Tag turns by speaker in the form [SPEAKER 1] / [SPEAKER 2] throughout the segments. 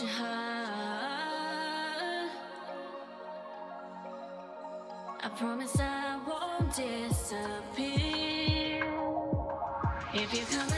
[SPEAKER 1] I promise I won't disappear if you. Come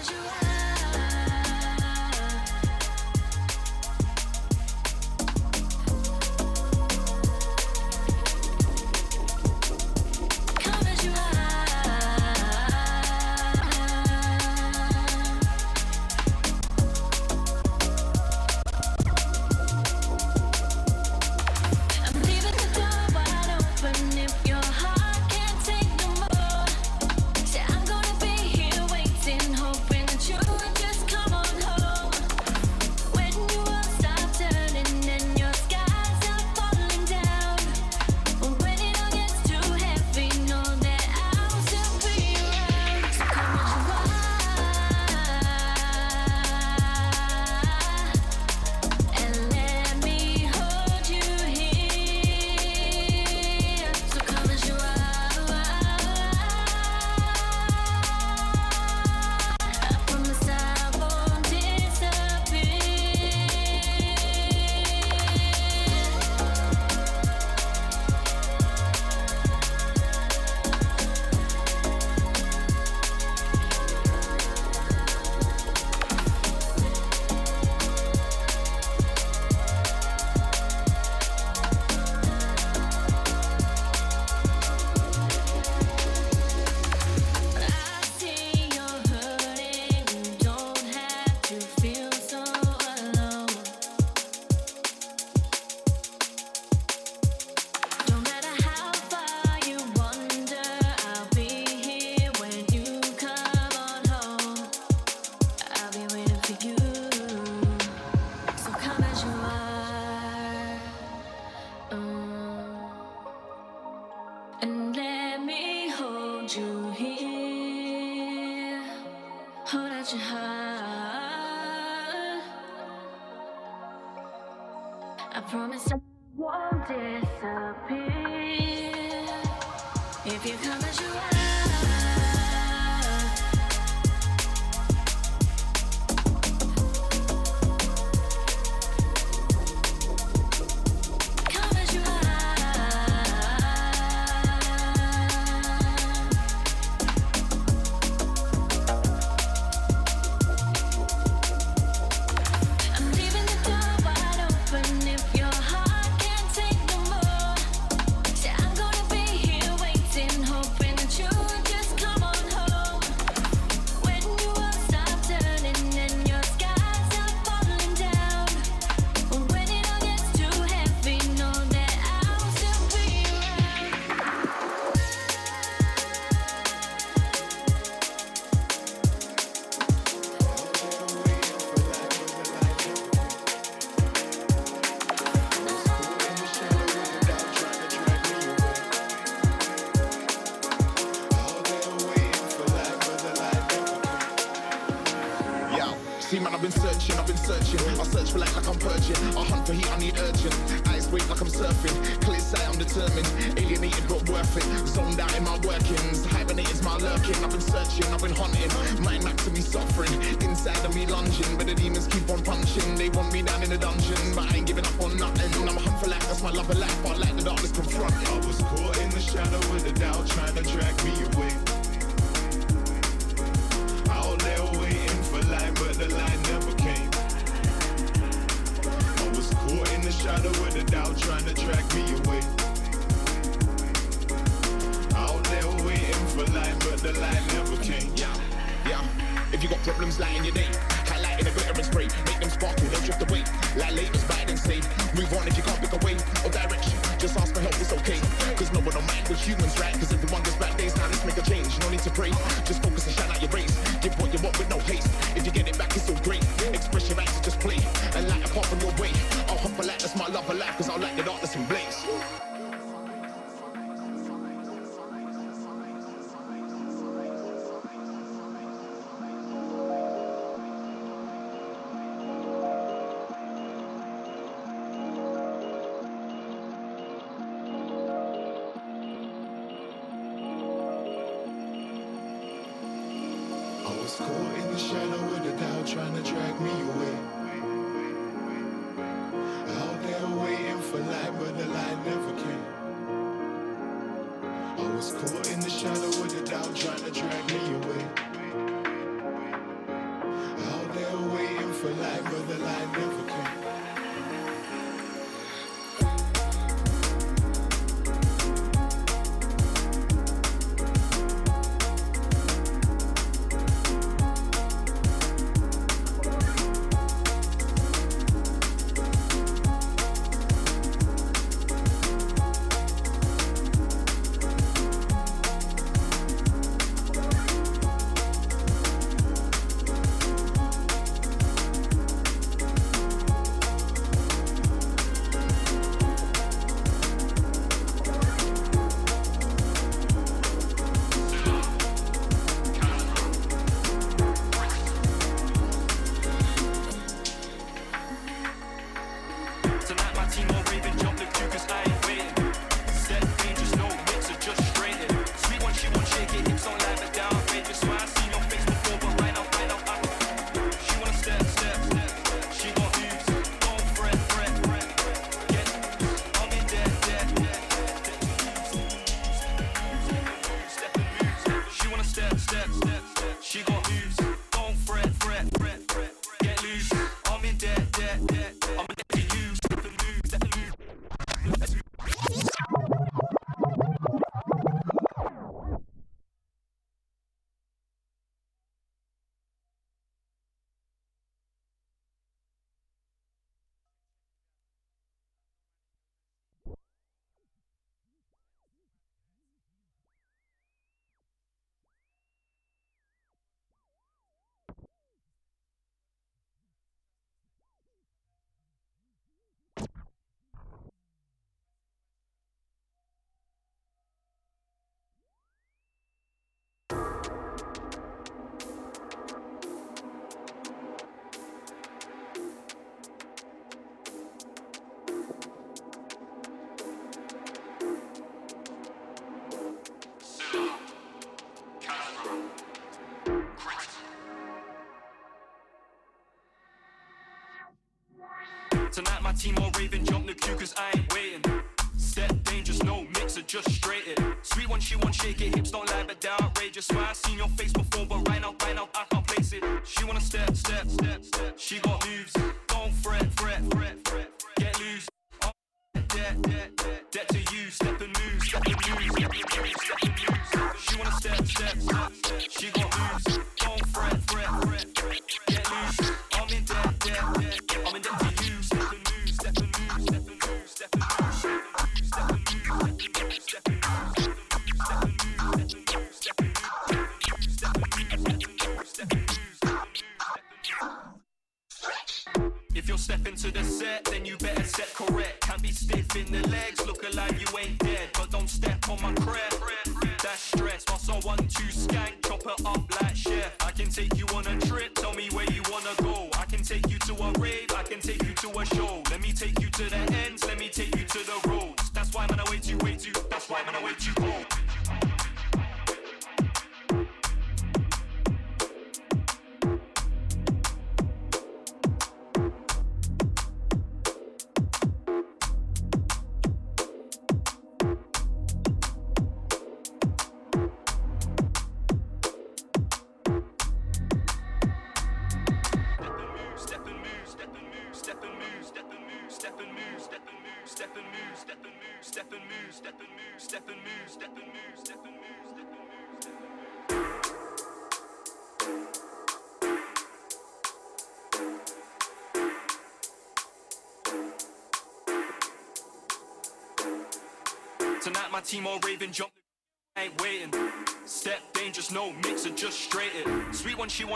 [SPEAKER 2] been searching. I search for light like I'm purging. I hunt for heat, I need urgent. Eyes wait like I'm surfing. Clear sight, I'm determined. Alienated but worth it. Zoned out in my workings. Hibernated my lurking. I've been searching, I've been hunting. Mind map to me suffering. Inside of me lunging, but the demons keep on punching. They want me down in the dungeon, but I ain't giving up on nothing. I'm a hunt for life, that's my love of life. I like the darkness confront.
[SPEAKER 3] I was caught in the shadow with the doubt trying to drag me away. Out there waiting for light, but the light never Caught in the shadow with the doubt trying to drag me away. Out there waiting for light, but the light never came.
[SPEAKER 2] Yeah, yeah. If you got problems lighting your day, highlighting a glitter and spray, make them sparkle, they'll drift away. Like latest Biden say, move on if you can't pick a way or direction. Just ask for help, it's okay. Cause no one don't mind, we're humans, right? Cause everyone gets bad days, now let's make a change. No need to pray, just focus and shine out your race. Give what you want with no haste. Life, cause I'll light
[SPEAKER 4] Tonight my team all raving, jump the queue cause I ain't waiting. Step dangerous, no mixer, just straight it. Sweet one, she one, shake it, hips don't lie, but they're outrageous. Why I seen your face before, but right now, right now, I can't place it. She wanna step, step, step, step. She got moves, don't fret, fret, fret, fret. Get loose. Debt, debt, debt, debt to you, step and move, step and move, step and move, step and move. She wanna step, step, step, step. She got ain't dead. But don't step on my crap. That's stress. While on one, two skank, chop it up like chef. I can take you on a trip, tell me where you wanna go. I can take you to a rave, I can take you to a show.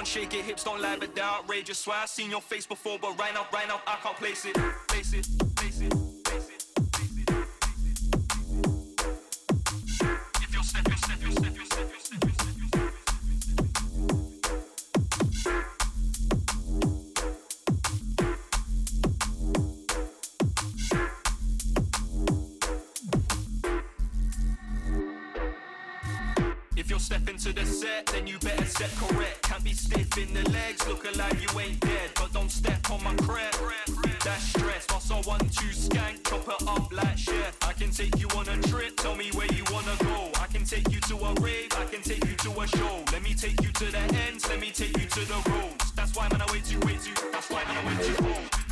[SPEAKER 4] One, shake it, hips don't lie, but they're outrageous. Swear I seen your face before, but right now, right now, I can't place it. Place it, stress. One two skank, chop it up like chef. I can take you on a trip, tell me where you wanna go. I can take you to a rave, I can take you to a show. Let me take you to the ends, let me take you to the roads. That's why man I wait you, wait you. That's why man I wait you home.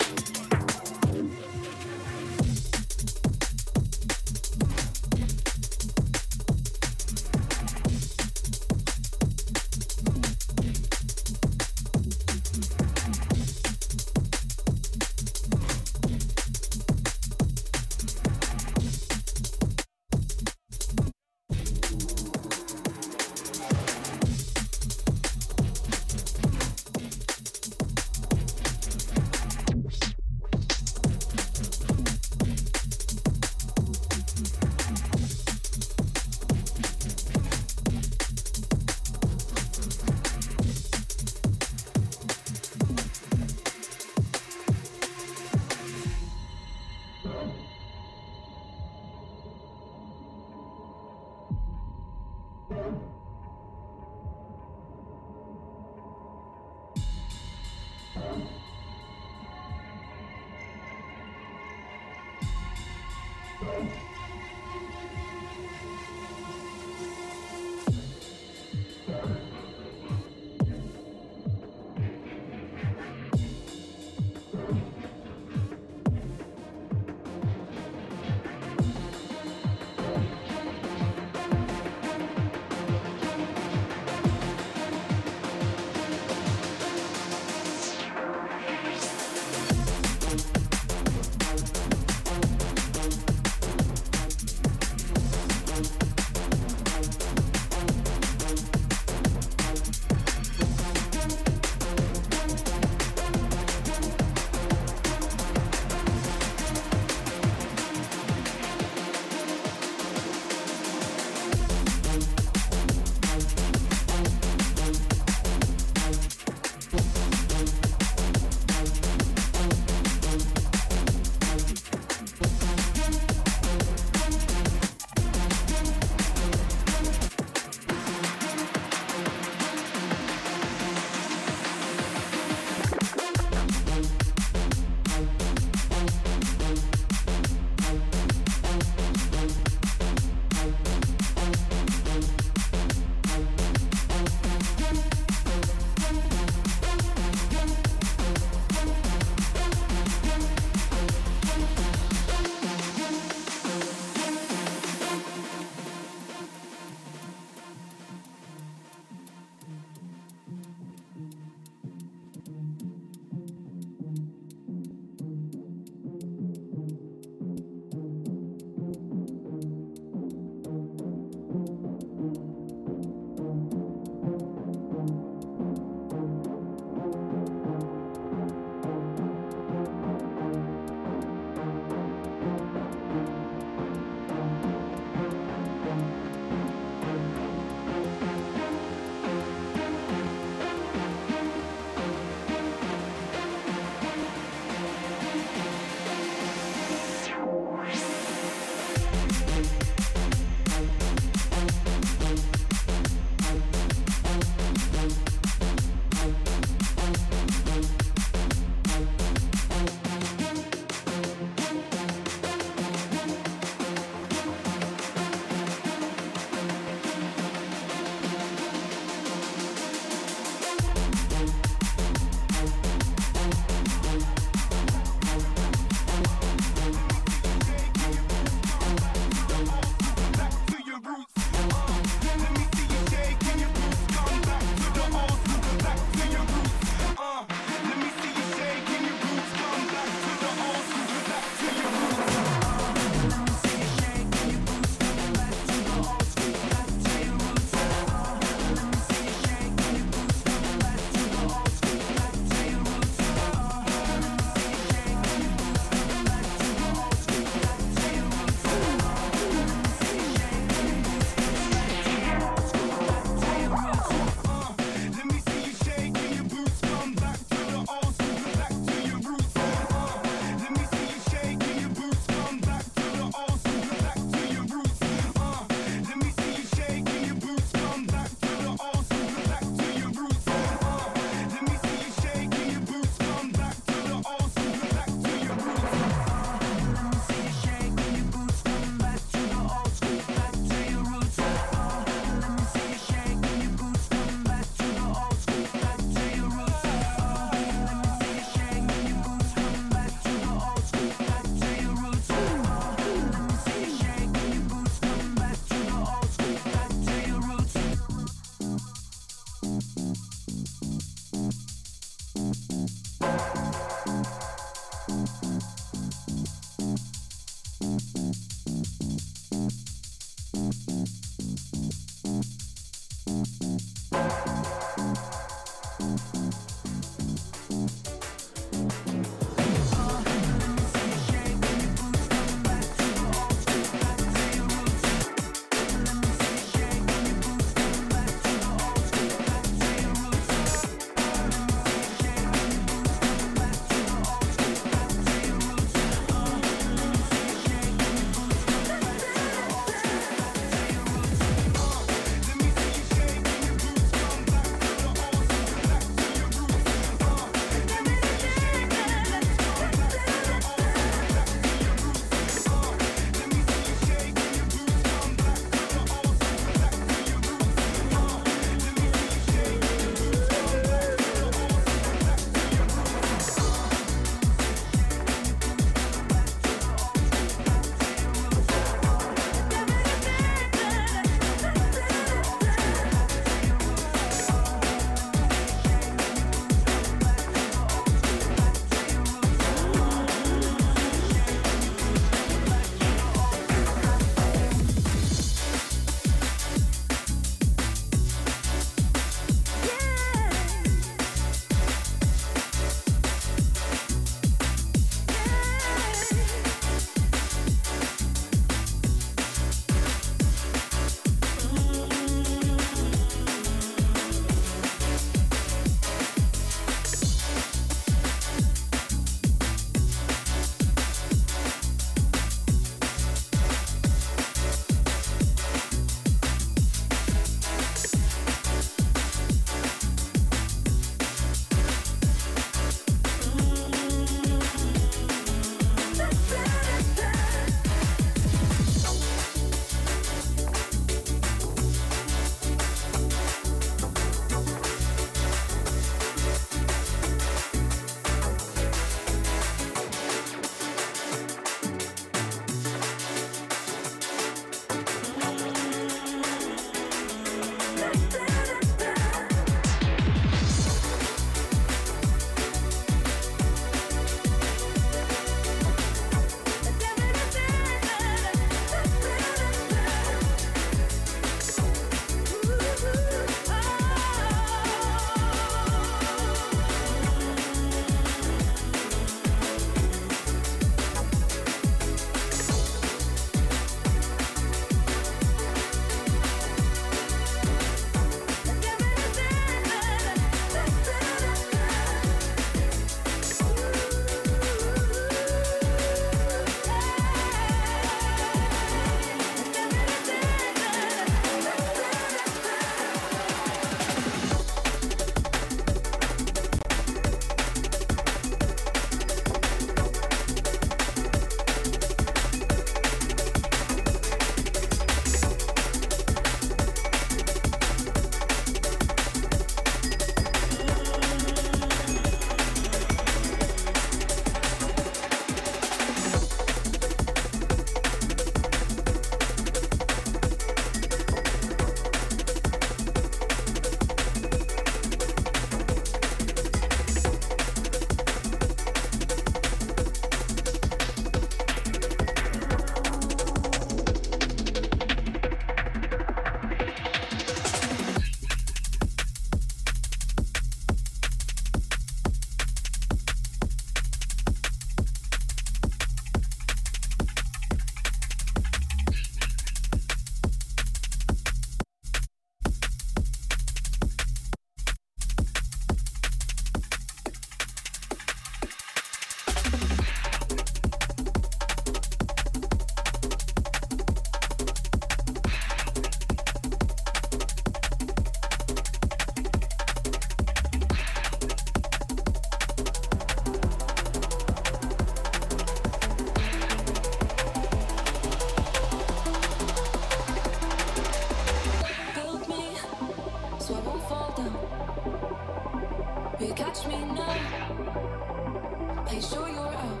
[SPEAKER 1] Make sure you're out.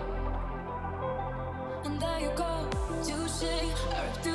[SPEAKER 1] And there you go, touche. I ripped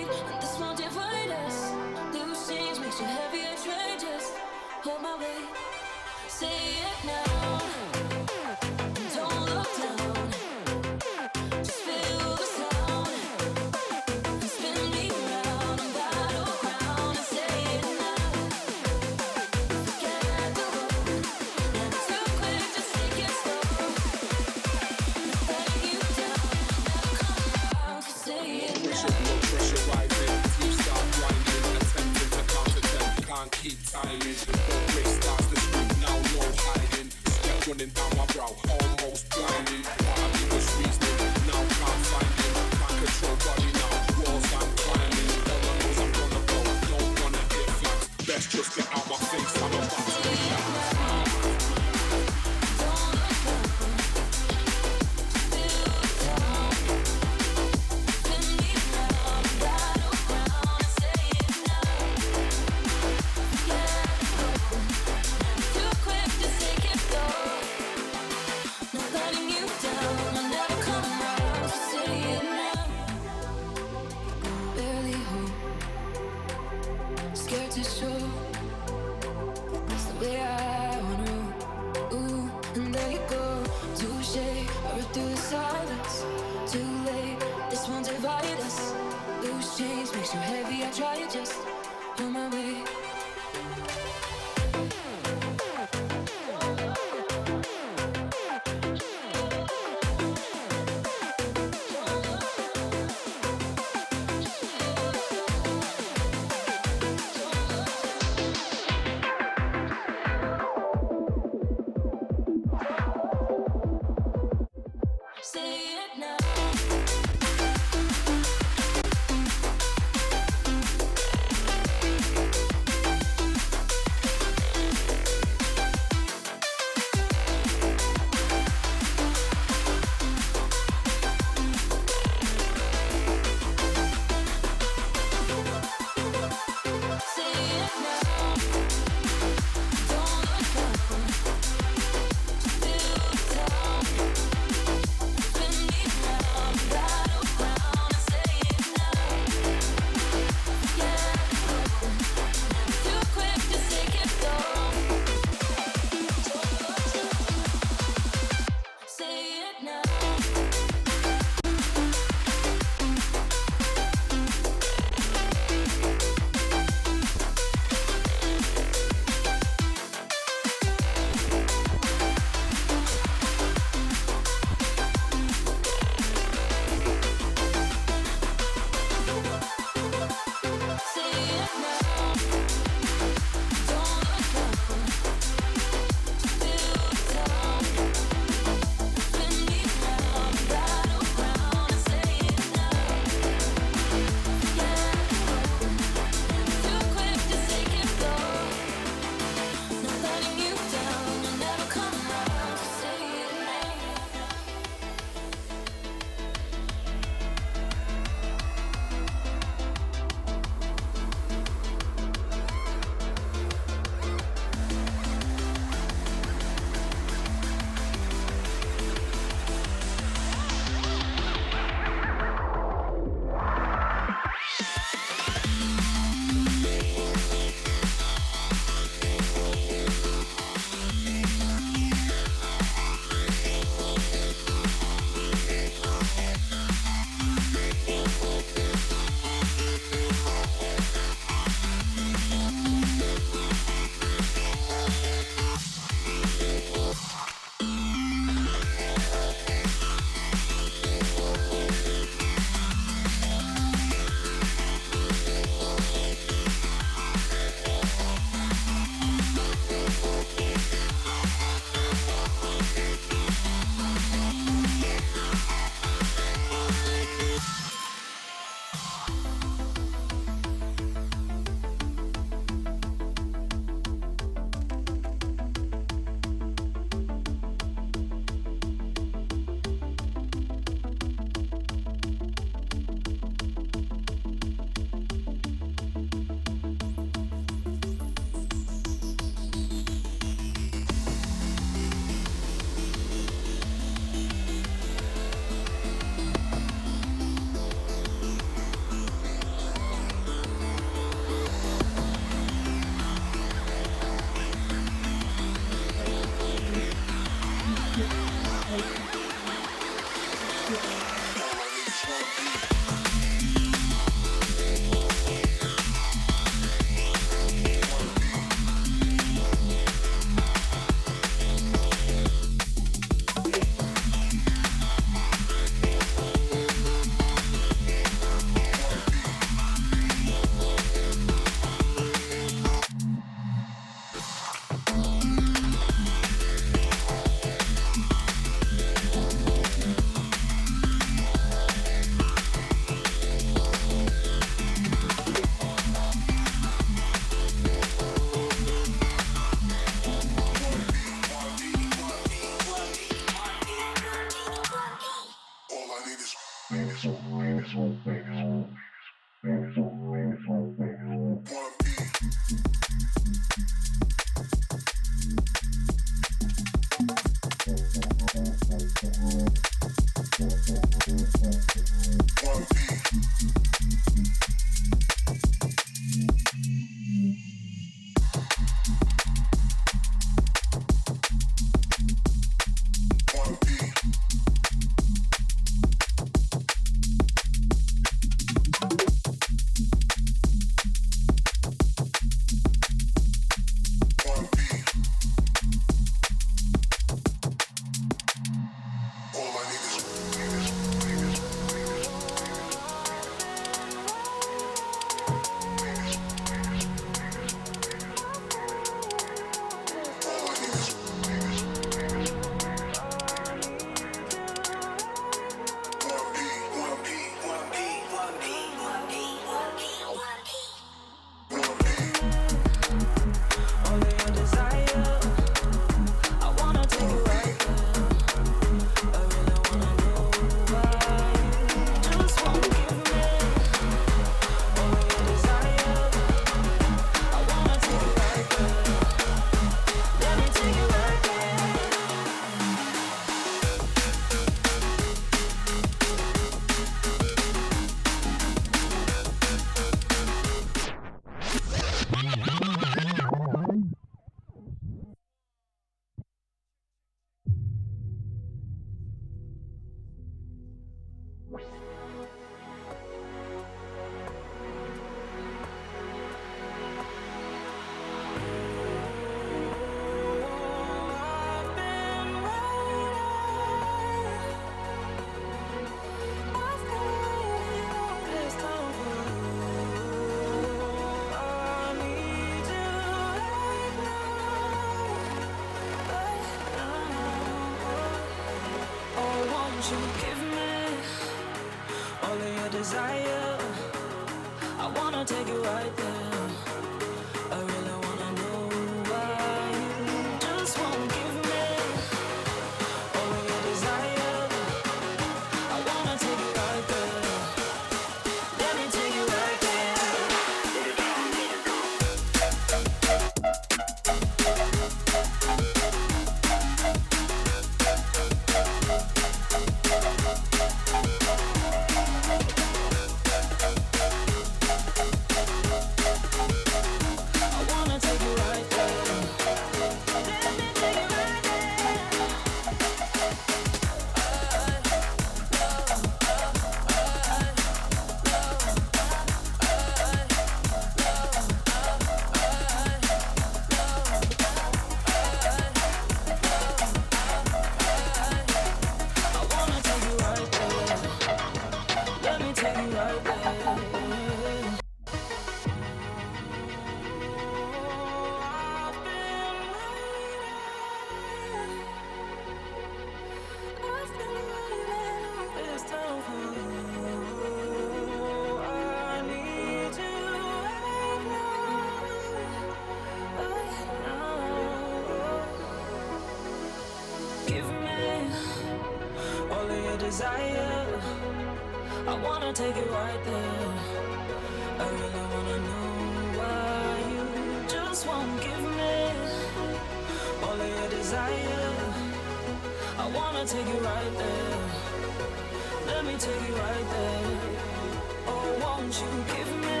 [SPEAKER 1] won't you
[SPEAKER 5] give me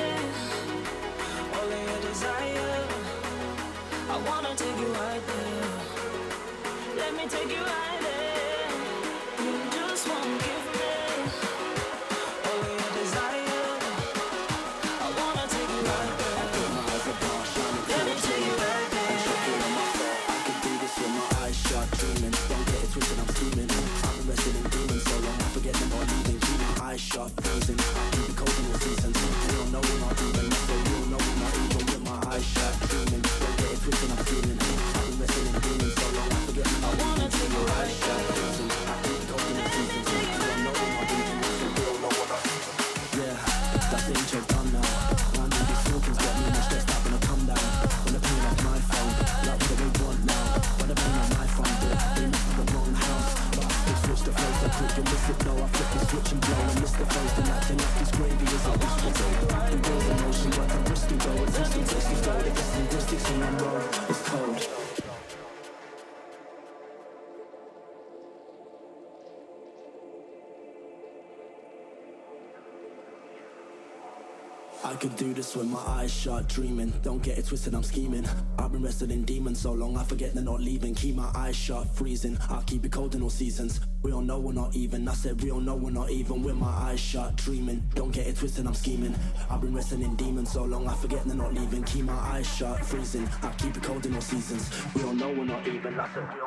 [SPEAKER 5] all of your desire? I wanna take you right there. Let me take you. Right
[SPEAKER 6] Eyes shut, dreaming. Don't get it twisted, I'm scheming. I've been wrestling demons so long, I forget they're not leaving. Keep my eyes shut, freezing. I'll keep it cold in all seasons. We all know we're not even. I said we all know we're not even. With my eyes shut, dreaming. Don't get it twisted, I'm scheming. I've been wrestling demons so long, I forget they're not leaving. Keep my eyes shut, freezing. I'll keep it cold in all seasons. We all know we're not even. I said we all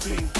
[SPEAKER 7] died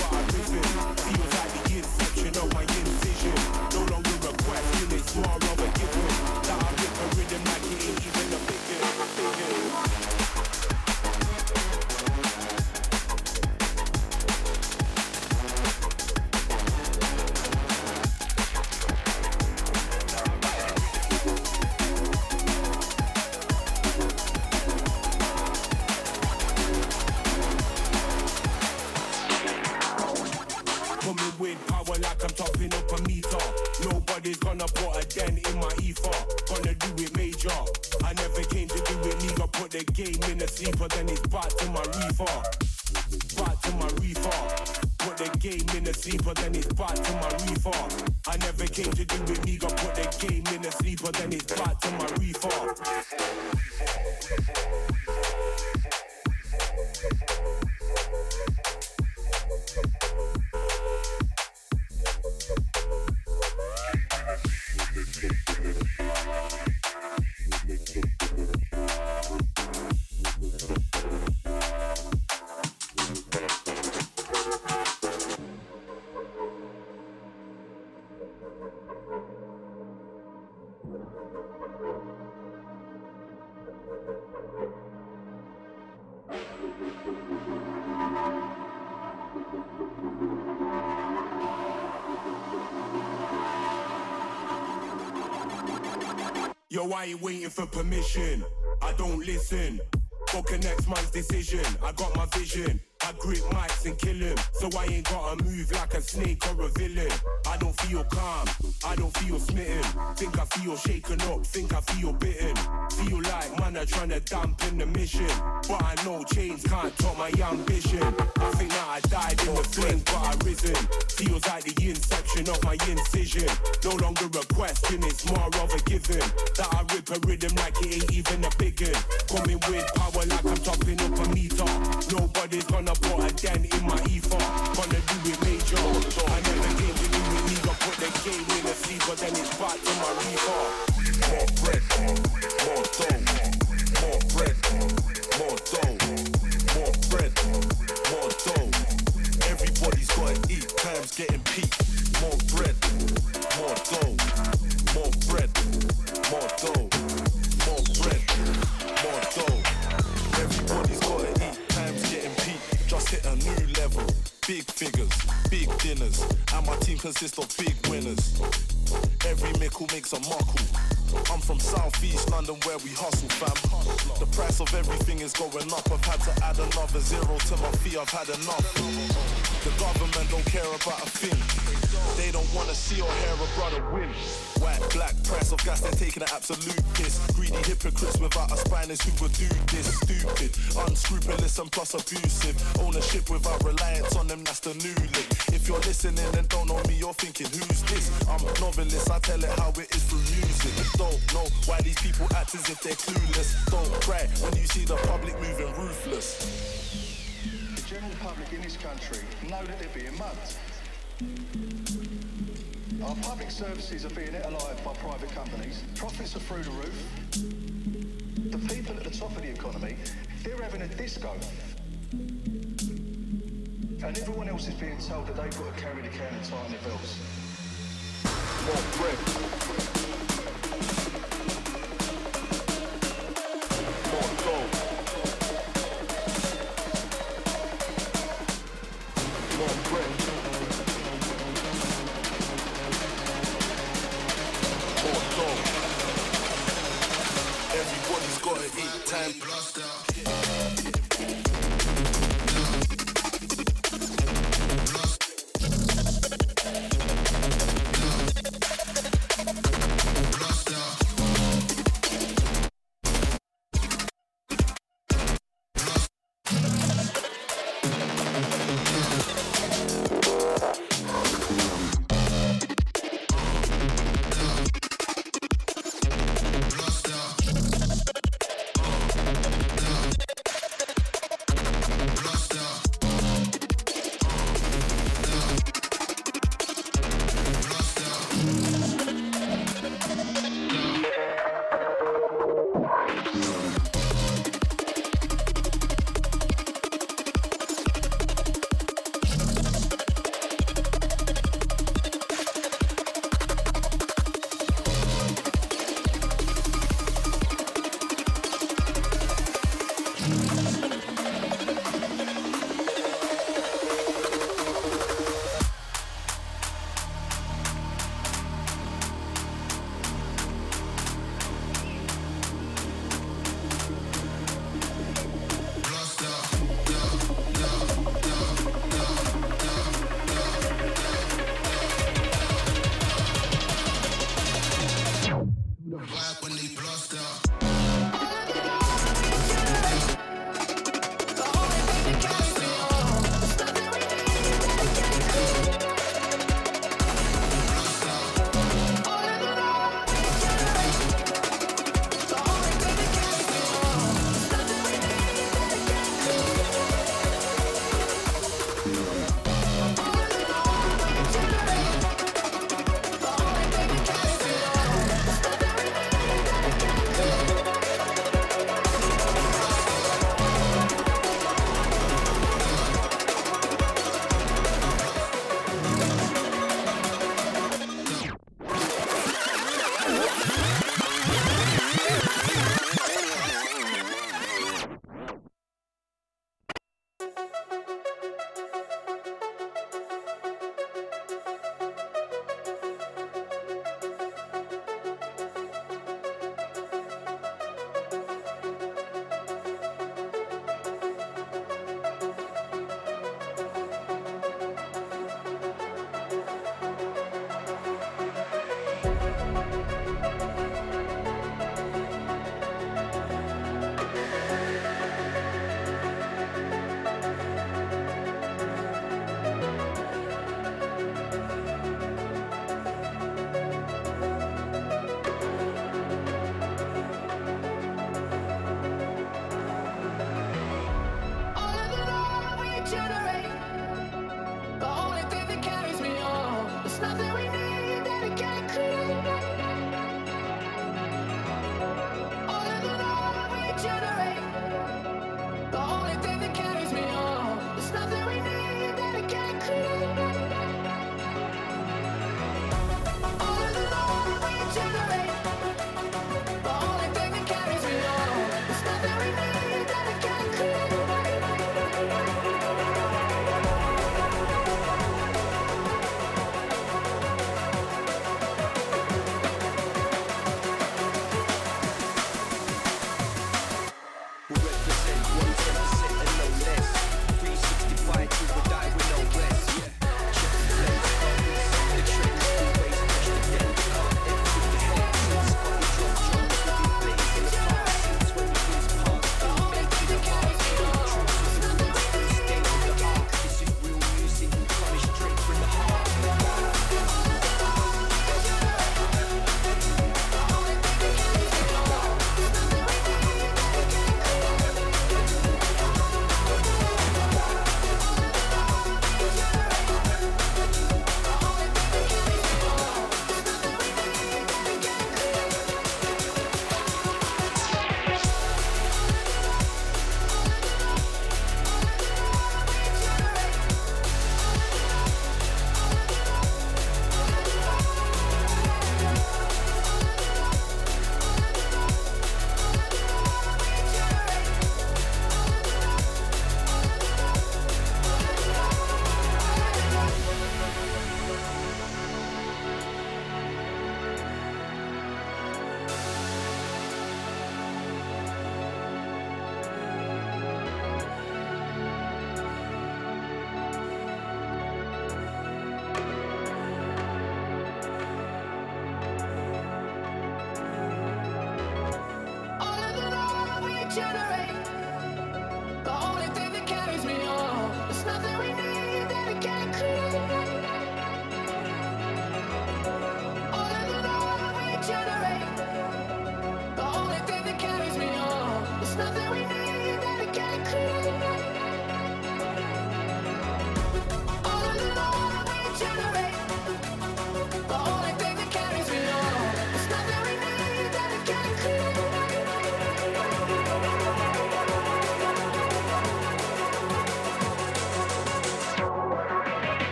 [SPEAKER 7] Yo, I ain't waiting for permission. I don't listen. A next man's decision. I got my vision. I grip mics and kill him. So I ain't gotta move like a snake or a villain. I don't feel calm. I don't feel smitten. Think I feel shaken up. Think I feel bitten. Feel like man are trying to dampen the mission. But I know chains can't top my ambition. I think that I died in the flame, but I risen. Feels like the inception of my incision. No longer a question, it's more of a given. That I rip a rhythm like it ain't even a biggin. Coming with power like I'm topping up a meter. Nobody's gonna put a dent in my ether. Gonna do it major. I never came to do it legal. Put the game in a sleeper, then it's back to my reefer.
[SPEAKER 8] More bread, more dough, more bread, more dough, more bread, more dough. Everybody's gotta eat, time's getting peak. Big dinners, and my team consists of big winners. Every mickle makes a muckle. I'm from southeast London where we hustle, fam. The price of everything is going up. I've had to add another zero to my fee. I've had enough. The government don't care about a thing. They don't wanna see or hear a brother win. White, black, price of gas, they're taking an absolute piss. Greedy hypocrites without a spine is who would do this. Stupid, unscrupulous and plus abusive. Ownership without reliance on them, that's the new lick. If you're listening and don't know me, you're thinking, who's this? I'm a novelist, I tell it how it is through music. Don't know why these people act as if they're clueless. Don't cry when you see the public moving ruthless.
[SPEAKER 9] The general public in this country know that they're being mugged. Our public services are being eaten alive by private companies. Profits are through the roof. The people at the top of the economy, they're having a disco. And everyone else is being told that they've got to carry the can and tighten their belts.
[SPEAKER 8] More bread.